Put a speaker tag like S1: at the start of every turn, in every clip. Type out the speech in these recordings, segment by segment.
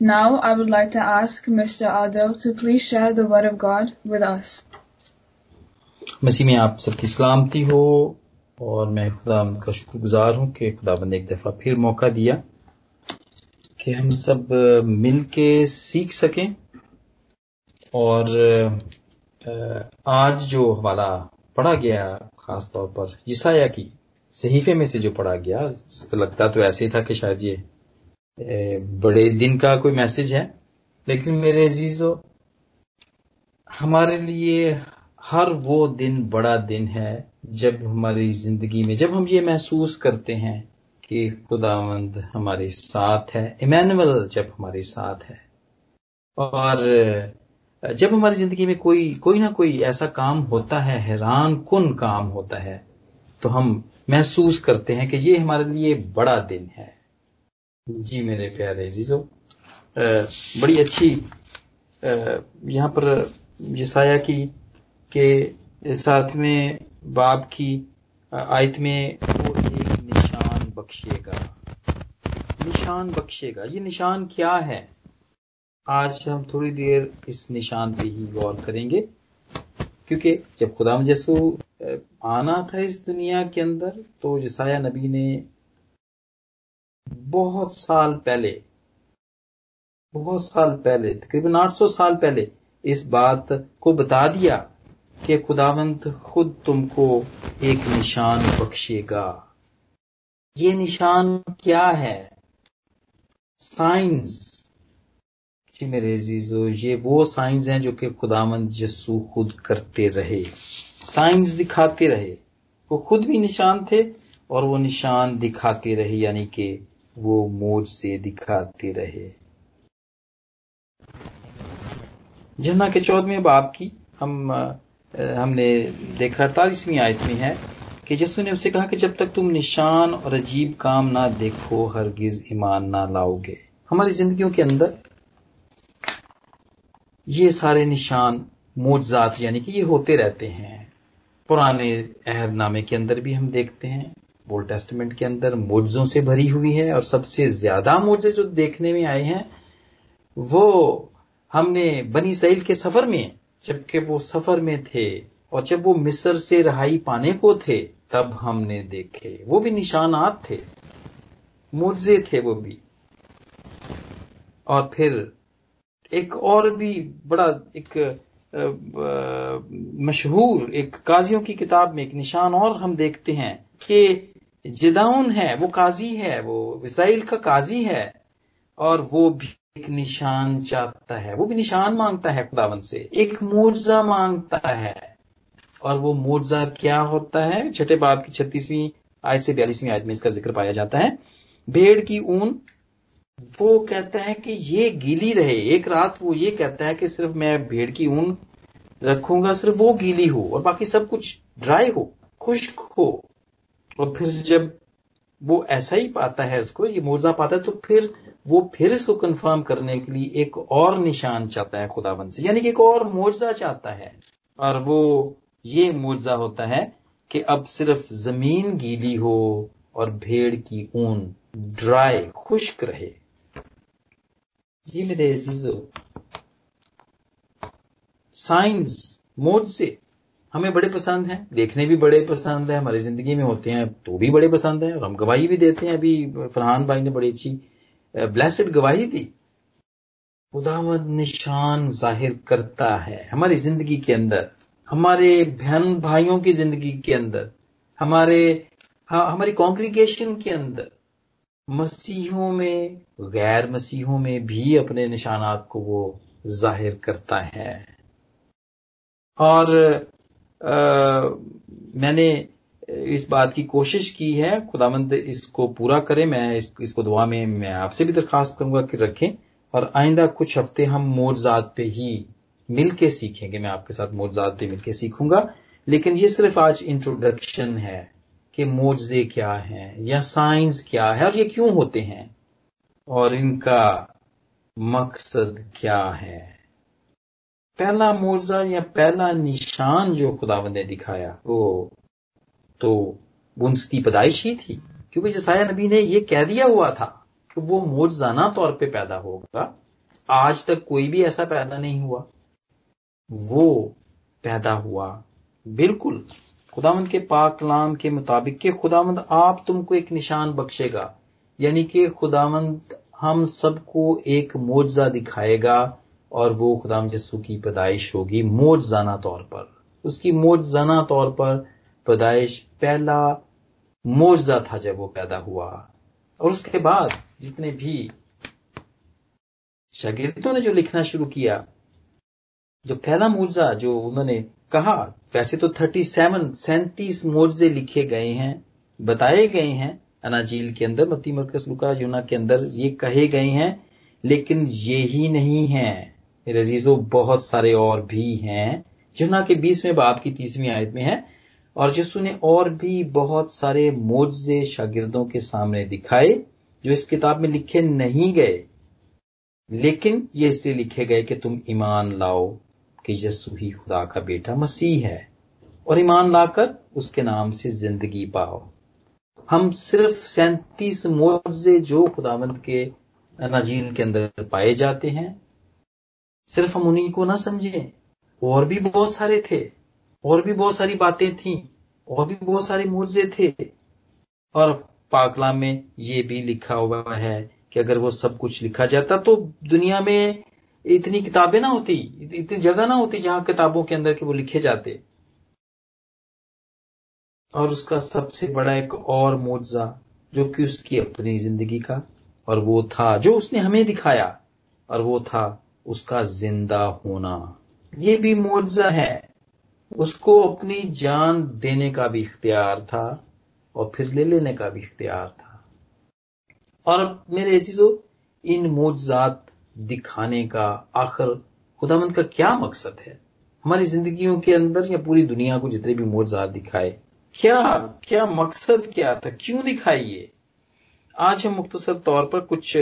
S1: Now I would like to ask Mr. Adil to please share the word of God with us.
S2: مسیح، میں آپ سب کی سلامتی ہو اور میں خدا کا شکر گزار ہوں کہ خدا بند ایک دفعہ پھر موقع دیا کہ ہم سب مل کے سیکھ سکیں اور آج جو حوالہ پڑھا گیا خاص طور پر یسایہ کی صحیفے میں سے جو پڑھا گیا، لگتا تو ایسے ہی تھا کہ شاید یہ بڑے دن کا کوئی میسج ہے؟ لیکن میرے عزیزو، ہمارے لیے ہر وہ دن بڑا دن ہے جب ہماری زندگی میں، جب ہم یہ محسوس کرتے ہیں کہ خدا مند ہمارے ساتھ ہے ایمینول جب ہمارے ساتھ ہے۔ اور جب ہماری زندگی میں کوئی کوئی نہ کوئی ایسا کام ہوتا ہے، حیران کن کام ہوتا ہے، تو ہم محسوس کرتے ہیں کہ یہ ہمارے لیے بڑا دن ہے۔ جی میرے پیارے عزیزو بڑی اچھی یہاں پر یسایہ کی کہ ساتھ میں باپ کی آیت میں وہ ایک نشان بخشے گا۔ نشان بخشے گا۔ یہ نشان کیا ہے؟ آج ہم تھوڑی دیر اس نشان پہ ہی غور کریں گے، کیونکہ جب خدا مجسو آنا تھا اس دنیا کے اندر تو جسایہ نبی نے بہت سال پہلے، بہت سال پہلے، تقریباً آٹھ سو سال پہلے اس بات کو بتا دیا کہ خداوند خود تم کو ایک نشان بخشے گا۔ یہ نشان کیا ہے؟ سائنس۔ جی میرے عزیزو، یہ وہ سائنس ہیں جو کہ خداوند یسو خود کرتے رہے، سائنس دکھاتے رہے۔ وہ خود بھی نشان تھے اور وہ نشان دکھاتے رہے یعنی کہ وہ موج سے دکھاتے رہے۔ جنا کے چودہ باپ کی ہم ہم نے دیکھا، اڑتالیسویں آیت میں ہے کہ جسو نے اسے کہا کہ جب تک تم نشان اور عجیب کام نہ دیکھو، ہرگز ایمان نہ لاؤ گے۔ ہماری زندگیوں کے اندر یہ سارے نشان موجزات یعنی کہ یہ ہوتے رہتے ہیں۔ پرانے عہد نامے کے اندر بھی ہم دیکھتے ہیں۔ اولڈ ٹیسٹمنٹ کے اندر موجزوں سے بھری ہوئی ہے اور سب سے زیادہ موجے جو دیکھنے میں آئے ہیں، وہ ہم نے بنی سیل کے سفر میں جبکہ وہ سفر میں تھے اور جب وہ مصر سے رہائی پانے کو تھے، تب ہم نے دیکھے۔ وہ بھی نشانات تھے۔ موجے تھے وہ بھی۔ اور پھر ایک اور بھی بڑا ایک مشہور ایک قاضیوں کی کتاب میں ایک نشان اور ہم دیکھتے ہیں کہ جداؤن ہے، وہ قاضی ہے، وہ وسائل کا قاضی ہے، اور وہ بھی ایک نشان چاہتا ہے، وہ بھی نشان مانگتا ہے خداون سے، ایک مورزہ مانگتا ہے۔ اور وہ مورزہ کیا ہوتا ہے؟ چھٹے باپ کی چھتیسویں آج سے بیالیسویں آج میں اس کا ذکر پایا جاتا ہے۔ بھیڑ کی اون، وہ کہتا ہے کہ یہ گیلی رہے، ایک رات وہ یہ کہتا ہے کہ صرف میں بھیڑ کی اون رکھوں گا، صرف وہ گیلی ہو اور باقی سب کچھ ڈرائی ہو، خشک ہو۔ اور پھر جب وہ ایسا ہی پاتا ہے اس کو، یہ موزہ پاتا ہے، تو پھر وہ پھر اس کو کنفرم کرنے کے لیے ایک اور نشان چاہتا ہے خدا بند سے۔ یعنی کہ ایک اور موجزہ چاہتا ہے۔ اور وہ یہ موجزہ ہوتا ہے کہ اب صرف زمین گیلی ہو اور بھیڑ کی اون ڈرائی، خشک رہے۔ جی میرے عزیزو، سائنس موج سے ہمیں بڑے پسند ہیں، دیکھنے بھی بڑے پسند ہیں، ہماری زندگی میں ہوتے ہیں تو بھی بڑے پسند ہیں اور ہم گواہی بھی دیتے ہیں۔ ابھی فرحان بھائی نے بڑی اچھی بلیسڈ گواہی دی۔ خداوند نشان ظاہر کرتا ہے ہماری زندگی کے اندر، ہمارے بہن بھائیوں کی زندگی کے اندر، ہمارے ہاں، ہماری کانگریگیشن کے اندر۔ مسیحوں میں، غیر مسیحوں میں بھی اپنے نشانات کو وہ ظاہر کرتا ہے۔ اور میں نے اس بات کی کوشش کی ہے خدا مند اس کو پورا کرے، میں اس کو دعا میں میں آپ سے بھی درخواست کروں گا کہ رکھیں، اور آئندہ کچھ ہفتے ہم موجزات پہ ہی مل کے سیکھیں گے، میں آپ کے ساتھ موجزات پہ مل کے سیکھوں گا۔ لیکن یہ صرف آج انٹروڈکشن ہے کہ موجزے کیا ہیں یا سائنس کیا ہے اور یہ کیوں ہوتے ہیں؟ اور ان کا مقصد کیا ہے؟ پہلا موضا یا پہلا نشان جو خداوند نے دکھایا، وہ تو ان کی پیدائش ہی تھی۔ کیونکہ جسایہ نبی نے یہ کہہ دیا ہوا تھا کہ وہ موجزانہ طور پہ پیدا ہوگا۔ آج تک کوئی بھی ایسا پیدا نہیں ہوا۔ وہ پیدا ہوا۔ بالکل۔ خداوند کے پاک کلام کے مطابق کہ خداوند آپ تم کو ایک نشان بخشے گا یعنی کہ خداوند ہم سب کو ایک موجزہ دکھائے گا۔ اور وہ خدام یسو کی پیدائش ہوگی موجزانہ طور پر۔ اس کی موجزانہ طور پر پیدائش پہلا موجزہ تھا جب وہ پیدا ہوا۔ اور اس کے بعد جتنے بھی شاگردوں نے جو لکھنا شروع کیا، جو پہلا موجزہ جو انہوں نے کہا، ویسے تو تھرٹی سیون سینتیس موجزے لکھے گئے ہیں، بتائے گئے ہیں۔ اناجیل کے اندر، متی مرکز لکا یونا کے اندر یہ کہے گئے ہیں، لیکن یہی نہیں ہے میرے عزیزو بہت سارے اور بھی ہیں۔ جنا کے بیسویں باپ کی تیسویں آیت میں ہے۔ اور جسو نے اور بھی بہت سارے موجزے شاگردوں کے سامنے دکھائے، جو اس کتاب میں لکھے نہیں گئے۔ لیکن یہ اس لیے لکھے گئے کہ تم ایمان لاؤ کہ یسو ہی خدا کا بیٹا مسیح ہے۔ اور ایمان لا کر اس کے نام سے زندگی پاؤ۔ ہم صرف سینتیس موضے جو خدا مند کے ناجیل کے اندر پائے جاتے ہیں صرف ہم انہیں کو نہ سمجھیں اور بھی بہت سارے تھے۔ اور بھی بہت ساری باتیں تھیں۔ اور بھی بہت سارے مرزے تھے۔ اور پاکلام میں یہ بھی لکھا ہوا ہے کہ اگر وہ سب کچھ لکھا جاتا تو دنیا میں اتنی کتابیں نہ ہوتی، اتنی جگہ نہ ہوتی جہاں کتابوں کے اندر کہ وہ لکھے جاتے۔ اور اس کا سب سے بڑا ایک اور معجزہ جو کہ اس کی اپنی زندگی کا، اور وہ تھا جو اس نے ہمیں دکھایا، اور وہ تھا اس کا زندہ ہونا۔ یہ بھی معجزہ ہے۔ اس کو اپنی جان دینے کا بھی اختیار تھا اور پھر لے لینے کا بھی اختیار تھا۔ اور میرے عزیزو، ان معجزات دکھانے کا آخر خدا مند کا کیا مقصد ہے؟ ہماری زندگیوں کے اندر یا پوری دنیا کو جتنے بھی موجزات دکھائے، کیا کیا مقصد کیا تھا؟ کیوں دکھائیے آج ہم مختصر طور پر کچھ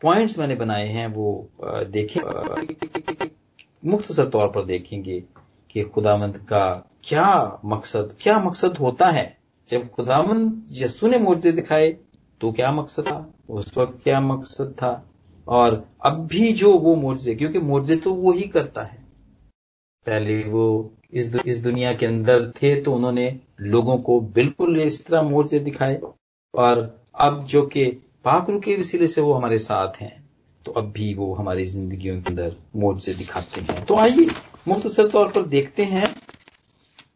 S2: پوائنٹس میں نے بنائے ہیں، وہ دیکھیں مختصر طور پر دیکھیں گے کہ خدا مند کا کیا مقصد کیا مقصد ہوتا ہے۔ جب خدا مند یسو نے موجے دکھائے تو کیا مقصد تھا؟ اس وقت کیا مقصد تھا؟ اور اب بھی جو وہ معجزے، کیونکہ معجزے تو وہی کرتا ہے۔ پہلے وہ اس دنیا کے اندر تھے تو انہوں نے لوگوں کو بالکل اس طرح معجزے دکھائے۔ اور اب جو کہ پاکرو کے وسیلے سے وہ ہمارے ساتھ ہیں۔ تو اب بھی وہ ہماری زندگیوں کے اندر معجزے دکھاتے ہیں۔ تو آئیے مختصر طور پر دیکھتے ہیں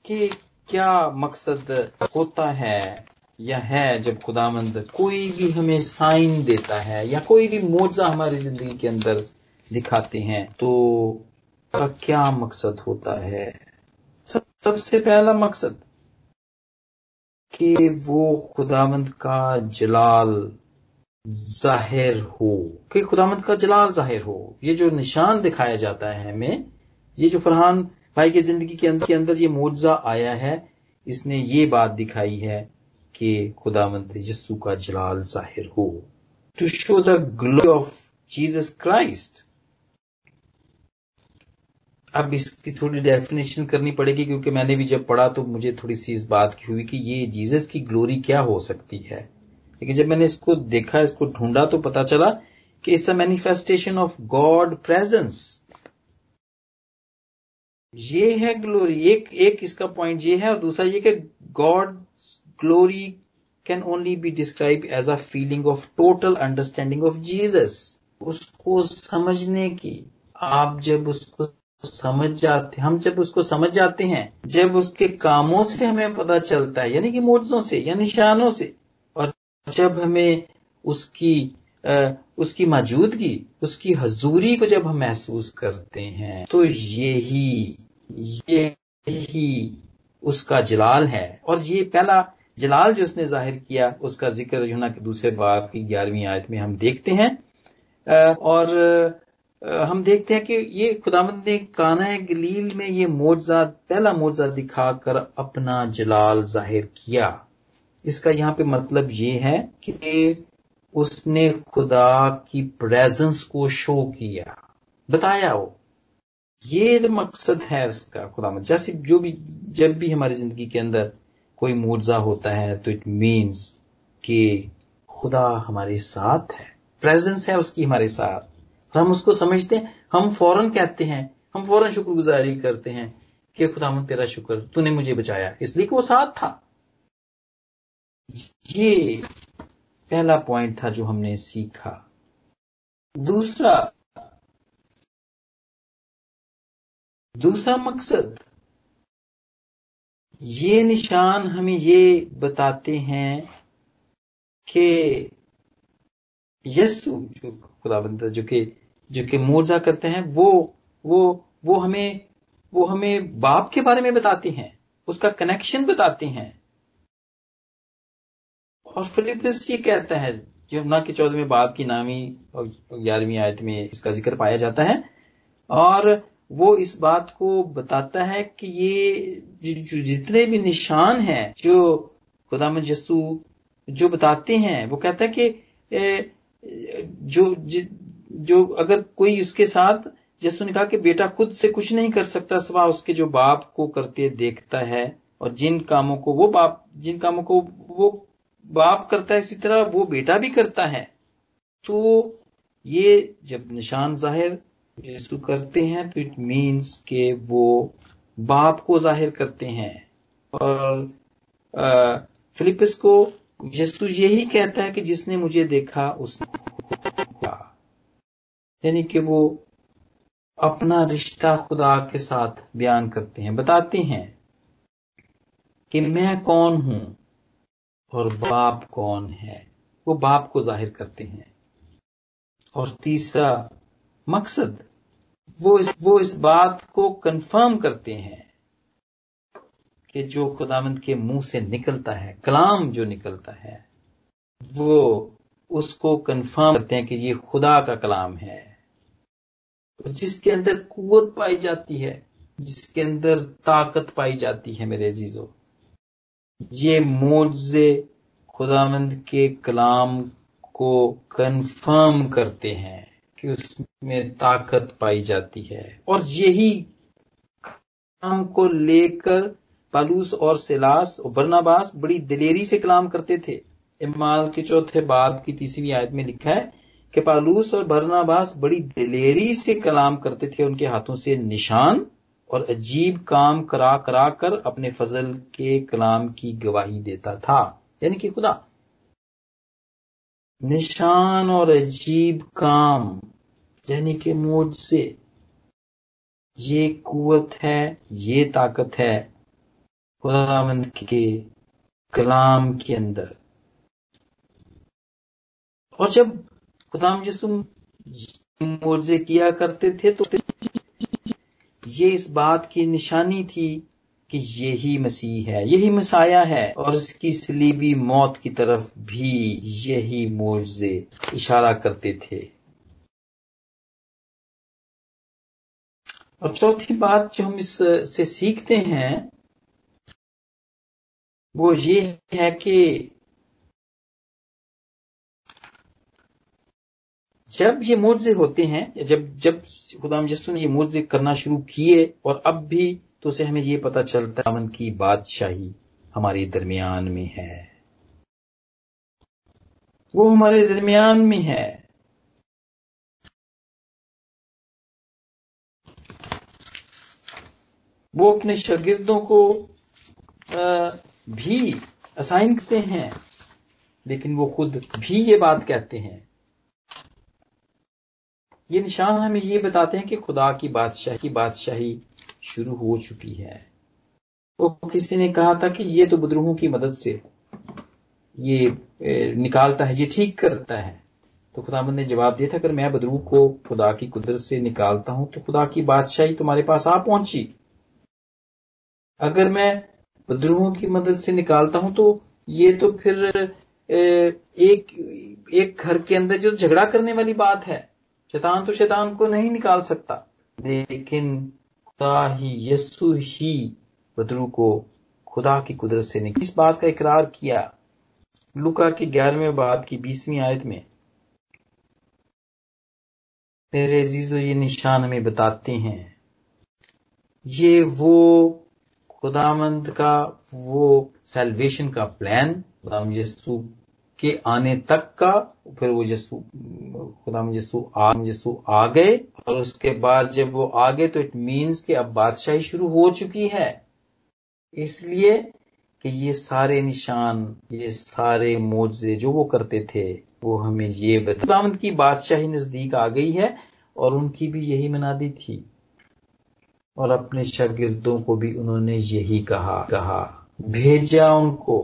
S2: کہ کیا مقصد ہوتا ہے یا ہے جب خدا مند کوئی بھی ہمیں سائن دیتا ہے یا کوئی بھی موجہ ہماری زندگی کے اندر دکھاتے ہیں، تو کیا مقصد ہوتا ہے؟ سب سب سے پہلا مقصد کہ وہ خدا مند کا جلال ظاہر ہو۔ کہ خدا مند کا جلال ظاہر ہو۔ یہ جو نشان دکھایا جاتا ہے ہمیں، یہ جو فرحان بھائی کی زندگی کے اندر کے اندر یہ معجزہ آیا ہے، اس نے یہ بات دکھائی ہے کہ خدا مند یسو کا جلال ظاہر ہو۔ To show the glory of Jesus Christ اب اس کی تھوڑی ڈیفینیشن کرنی پڑے گی، کیونکہ میں نے بھی جب پڑھا تو مجھے تھوڑی سی اس بات کی ہوئی کہ یہ جیزس کی گلوری کیا ہو سکتی ہے۔ لیکن جب میں نے اس کو دیکھا، اس کو ڈھونڈا تو پتا چلا کہ it's a manifestation of God presence یہ ہے گلوری ایک ایک اس کا پوائنٹ یہ ہے اور دوسرا یہ کہ God glory can only be describe as a feeling of total understanding of Jesus اس کو سمجھنے کی، آپ جب اس کو سمجھ جاتے، ہم جب اس کو سمجھ جاتے ہیں، جب اس کے کاموں سے ہمیں پتا چلتا ہے یعنی کہ موجوں سے یعنی یا نشانوں سے جب ہمیں اس کی اس کی موجودگی، اس کی حضوری کو جب ہم محسوس کرتے ہیں، تو یہی یہی اس کا جلال ہے۔ اور یہ پہلا جلال جو اس نے ظاہر کیا، اس کا ذکر یونا کے دوسرے باپ کی گیارہویں آیت میں ہم دیکھتے ہیں۔ اور ہم دیکھتے ہیں کہ یہ خدامند نے کانا گلیل میں یہ موجزہ پہلا موجزہ دکھا کر اپنا جلال ظاہر کیا۔ اس کا یہاں پہ مطلب یہ ہے کہ اس نے خدا کی پریزنس کو شو کیا۔ بتایا وہ۔ یہ مقصد ہے اس کا خدا مند جیسے جو بھی جب بھی ہماری زندگی کے اندر کوئی موجزہ ہوتا ہے، تو اٹ مینس کہ خدا ہمارے ساتھ ہے۔ پریزنس ہے اس کی ہمارے ساتھ۔ اور ہم اس کو سمجھتے ہیں۔ ہم فوراً کہتے ہیں، ہم فوراً شکر گزاری کرتے ہیں کہ خدا من تیرا شکر، تو نے مجھے بچایا۔ اس لیے کہ وہ ساتھ تھا۔ یہ پہلا پوائنٹ تھا جو ہم نے سیکھا۔ دوسرا دوسرا مقصد، یہ نشان ہمیں یہ بتاتے ہیں کہ یسو جو خدا بند جو کہ جو کہ مورزہ کرتے ہیں، وہ وہ وہ ہمیں وہ ہمیں باپ کے بارے میں بتاتے ہیں، اس کا کنیکشن بتاتے ہیں۔ اور فلپس یہ کہتا ہے، جو نہ کہ چودہ باپ کی نامی اور گیارہویں آیت میں اس کا ذکر پایا جاتا ہے، اور وہ اس بات کو بتاتا ہے کہ یہ جتنے بھی نشان ہیں، جو خدا مجسو جو بتاتے ہیں، وہ کہتا ہے کہ جو جی، جو اگر کوئی اس کے ساتھ جیسو نے کہا کہ بیٹا خود سے کچھ نہیں کر سکتا، سوا اس کے جو باپ کو کرتے دیکھتا ہے، اور جن کاموں کو وہ باپ جن کاموں کو وہ باپ کرتا ہے اسی طرح، وہ بیٹا بھی کرتا ہے۔ تو یہ جب نشان ظاہر یسو کرتے ہیں، تو اٹ مینس کہ وہ باپ کو ظاہر کرتے ہیں۔ اور فلپس کو یسو یہی کہتا ہے کہ جس نے مجھے دیکھا، اس نے یعنی کہ وہ اپنا رشتہ خدا کے ساتھ بیان کرتے ہیں، بتاتے ہیں کہ میں کون ہوں؟ اور باپ کون ہے؟ وہ باپ کو ظاہر کرتے ہیں۔ اور تیسرا مقصد، وہ اس وہ اس بات کو کنفرم کرتے ہیں کہ جو خدامند کے منہ سے نکلتا ہے، کلام جو نکلتا ہے، وہ اس کو کنفرم کرتے ہیں کہ یہ خدا کا کلام ہے۔ جس کے اندر قوت پائی جاتی ہے، جس کے اندر طاقت پائی جاتی ہے میرے عزیزو یہ موجے خدا مند کے کلام کو کنفرم کرتے ہیں کہ اس میں طاقت پائی جاتی ہے۔ اور یہی کلام کو لے کر پالوس اور سلاس اور برناباس بڑی دلیری سے کلام کرتے تھے۔ امال کے چوتھے باب کی تیسری آیت میں لکھا ہے کہ پالوس اور برناباس بڑی دلیری سے کلام کرتے تھے، ان کے ہاتھوں سے نشان اور عجیب کام کرا کرا کر اپنے فضل کے کلام کی گواہی دیتا تھا یعنی کہ خدا۔ نشان اور عجیب کام یعنی کہ موج سے۔ یہ قوت ہے، یہ طاقت ہے خدا مند کے کلام کے اندر۔ اور جب خدا جسم مرزے کیا کرتے تھے تو یہ اس بات کی نشانی تھی کہ یہی مسیح ہے، یہی مسایا ہے، اور اس کی سلیبی موت کی طرف بھی یہی مرزے اشارہ کرتے تھے۔ اور چوتھی بات جو ہم اس سے سیکھتے ہیں وہ یہ ہے کہ جب یہ مرزے ہوتے ہیں، جب جب خدا یسو نے یہ مرزے کرنا شروع کیے اور اب بھی تو اسے ہمیں یہ پتا چلتا ہے امن کی بادشاہی ہمارے درمیان میں ہے۔ وہ ہمارے درمیان میں ہے۔ وہ اپنے شاگردوں کو بھی اسائن کرتے ہیں، لیکن وہ خود بھی یہ بات کہتے ہیں۔ یہ نشان ہمیں یہ بتاتے ہیں کہ خدا کی بادشاہ کی بادشاہی شروع ہو چکی ہے۔ وہ کسی نے کہا تھا کہ یہ تو بدروہوں کی مدد سے یہ نکالتا ہے، یہ ٹھیک کرتا ہے۔ تو خدا مند نے جواب دیا تھا، اگر میں بدروح کو خدا کی قدرت سے نکالتا ہوں تو خدا کی بادشاہی تمہارے پاس آ پہنچی۔ اگر میں بدروہوں کی مدد سے نکالتا ہوں تو یہ تو پھر ایک ایک گھر کے اندر جو جھگڑا کرنے والی بات ہے۔ شیطان تو شیطان کو نہیں نکال سکتا۔ لیکن خدا ہی، یسو ہی بدرو کو خدا کی قدرت سے نکل اس بات کا اقرار کیا۔ لکا کے گیارہویں باب کی بیسویں آیت میں۔ میرے عزیز و یہ نشان ہمیں بتاتے ہیں۔ یہ وہ خدا مند کا، وہ سیلویشن کا پلان خدا یسو کے آنے تک کا، پھر وہ یسو خدا یسو آ یسو آ گئے، اور اس کے بعد جب وہ آ گئے تو اٹ مینس کہ اب بادشاہی شروع ہو چکی ہے۔ اس لیے کہ یہ سارے نشان، یہ سارے موجے جو وہ کرتے تھے، وہ ہمیں یہ خداوند کی بادشاہی نزدیک آ گئی ہے، اور ان کی بھی یہی منادی تھی۔ اور اپنے شاگردوں کو بھی انہوں نے یہی کہا کہا، بھیجا ان کو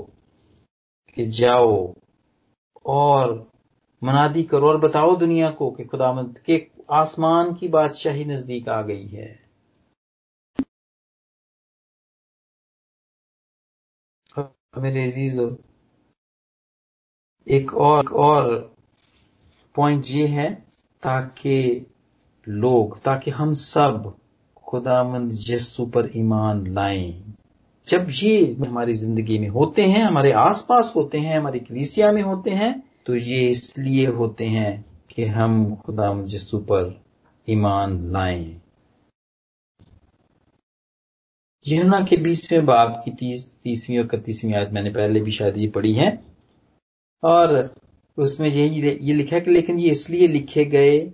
S2: کہ جاؤ اور منادی کرو اور بتاؤ دنیا کو کہ خدا مند کے آسمان کی بادشاہی نزدیک آ گئی ہے۔ میرے عزیز، ایک اور اور پوائنٹ یہ ہے تاکہ لوگ، تاکہ ہم سب خدا مند یسو پر ایمان لائیں۔ جب یہ ہماری زندگی میں ہوتے ہیں، ہمارے آس پاس ہوتے ہیں، ہماری کلیسیا میں ہوتے ہیں، تو یہ اس لیے ہوتے ہیں کہ ہم خدا جسو پر ایمان لائیں۔ جہنا کے بیسویں باب کی تیس، تیسویں اور اکتیسویں آیت میں نے پہلے بھی شاید یہ پڑھی ہے۔ اور اس میں یہی یہ لکھا کہ لیکن یہ اس لیے لکھے گئے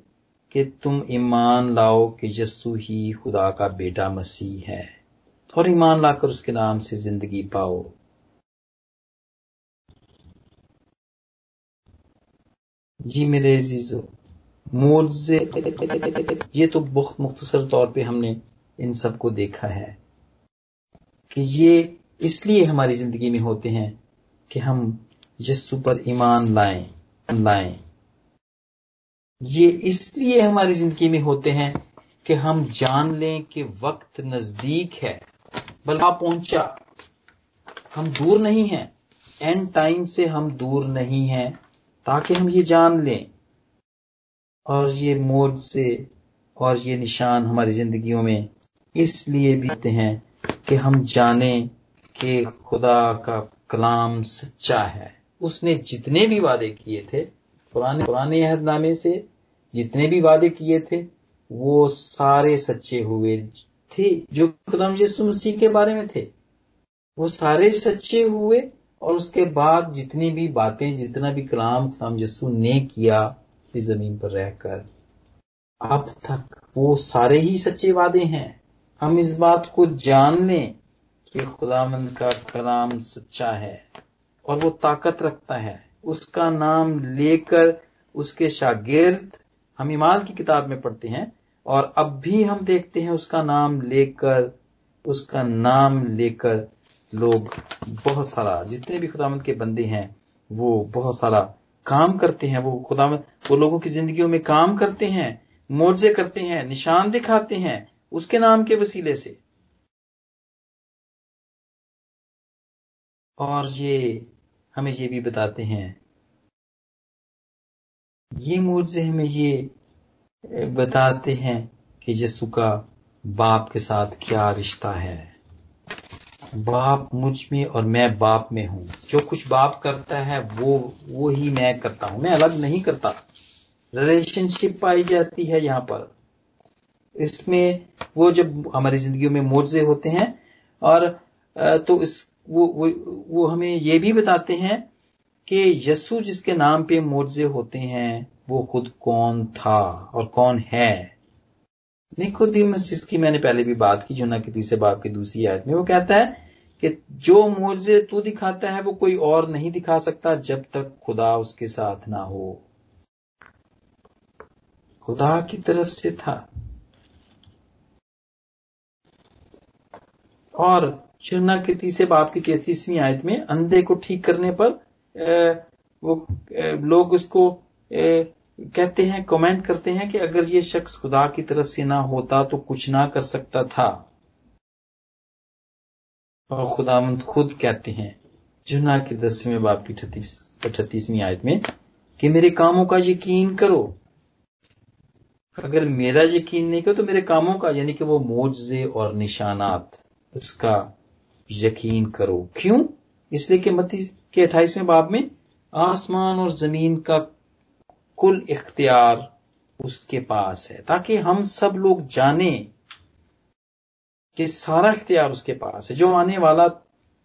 S2: کہ تم ایمان لاؤ کہ یسو ہی خدا کا بیٹا مسیح ہے۔ اور ایمان لا کر اس کے نام سے زندگی پاؤ۔ جی میرے عزیزو موزے یہ تو بہت مختصر طور پہ ہم نے ان سب کو دیکھا ہے کہ یہ اس لیے ہماری زندگی میں ہوتے ہیں کہ ہم یسو پر ایمان لائیں لائیں۔ یہ اس لیے ہماری زندگی میں ہوتے ہیں کہ ہم جان لیں کہ وقت نزدیک ہے۔ بلا پہنچا۔ ہم دور نہیں ہیں۔ اینڈ ٹائم سے ہم دور نہیں ہیں۔ تاکہ ہم یہ جان لیں۔ اور یہ موج سے اور یہ نشان ہماری زندگیوں میں اس لیے بھی ہیں کہ ہم جانیں کہ خدا کا کلام سچا ہے۔ اس نے جتنے بھی وعدے کیے تھے پرانے پرانے عہد نامے سے جتنے بھی وعدے کیے تھے، وہ سارے سچے ہوئے۔ تھے، جو خدا یسو مسیح کے بارے میں تھے۔ وہ سارے سچے ہوئے اور اس کے بعد جتنی بھی باتیں، جتنا بھی کلام خدا یسو نے کیا اس زمین پر رہ کر، اب تک وہ سارے ہی سچے وعدے ہیں۔ ہم اس بات کو جان لیں کہ خدا مند کا کلام سچا ہے اور وہ طاقت رکھتا ہے۔ اس کا نام لے کر اس کے شاگرد ہم ایمال کی کتاب میں پڑھتے ہیں۔ اور اب بھی ہم دیکھتے ہیں اس کا نام لے کر اس کا نام لے کر لوگ بہت سارا، جتنے بھی خدامت کے بندے ہیں، وہ بہت سارا کام کرتے ہیں۔ وہ خدامت وہ لوگوں کی زندگیوں میں کام کرتے ہیں موجے کرتے ہیں، نشان دکھاتے ہیں اس کے نام کے وسیلے سے۔ اور یہ ہمیں یہ بھی بتاتے ہیں، یہ موجے ہمیں یہ بتاتے ہیں کہ یسو کا باپ کے ساتھ کیا رشتہ ہے۔ باپ مجھ میں اور میں باپ میں ہوں۔ جو کچھ باپ کرتا ہے وہ وہی میں کرتا ہوں۔ میں الگ نہیں کرتا۔ ریلیشن شپ پائی جاتی ہے یہاں پر۔ اس میں وہ جب ہماری زندگیوں میں موجے ہوتے ہیں اور تو اس وہ, وہ, وہ ہمیں یہ بھی بتاتے ہیں کہ یسو جس کے نام پہ موجے ہوتے ہیں وہ خود کون تھا اور کون ہے؟ نکودیمس جس کی میں نے پہلے بھی بات کی جو نہ کہ تیسرے باپ کی دوسری آیت میں۔ وہ کہتا ہے کہ جو موجے تو دکھاتا ہے وہ کوئی اور نہیں دکھا سکتا جب تک خدا اس کے ساتھ نہ ہو۔ خدا کی طرف سے تھا۔ اور چرنا کے تیسرے باپ کی تیسویں آیت میں اندھے کو ٹھیک کرنے پر وہ لوگ اس کو کہتے ہیں کمنٹ کرتے ہیں کہ اگر یہ شخص خدا کی طرف سے نہ ہوتا تو کچھ نہ کر سکتا تھا۔ اور خدا مند خود کہتے ہیں جنا کے دسویں باپ کی اٹھتیسویں آیت میں، کہ میرے کاموں کا یقین کرو۔ اگر میرا یقین نہیں کرو تو میرے کاموں کا یعنی کہ وہ موجے اور نشانات، اس کا یقین کرو۔ کیوں؟ اس لیے کہ متی کے اٹھائیسویں باب میں، آسمان اور زمین کا کل اختیار اس کے پاس ہے، تاکہ ہم سب لوگ جانیں کہ سارا اختیار اس کے پاس ہے۔ جو آنے والا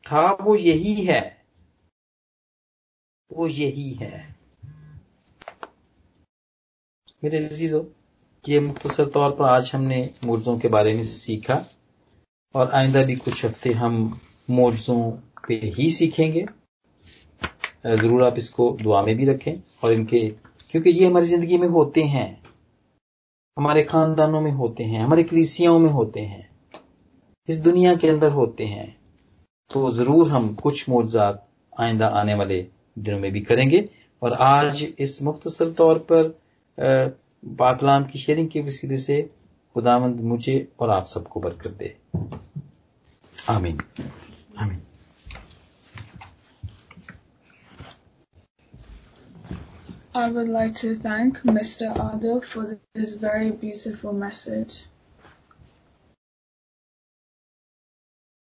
S2: تھا وہ یہی ہے۔ وہ یہی ہے۔ میرے عزیزو، یہ مختصر طور پر آج ہم نے مرزوں کے بارے میں سیکھا اور آئندہ بھی کچھ ہفتے ہم مرزوں پہ ہی سیکھیں گے۔ ضرور آپ اس کو دعا میں بھی رکھیں اور ان کے کیونکہ یہ ہماری زندگی میں ہوتے ہیں۔ ہمارے خاندانوں میں ہوتے ہیں، ہمارے کلیسیاں میں ہوتے ہیں، اس دنیا کے اندر ہوتے ہیں۔ تو ضرور ہم کچھ معجزات آئندہ آنے والے دنوں میں بھی کریں گے۔ اور آج اس مختصر طور پر پاکلام کی شیئرنگ کے وسیلے سے خداوند مجھے اور آپ سب کو برکت دے۔ آمین۔ آمین۔
S1: I would like to thank Mr. Ado for this very beautiful message.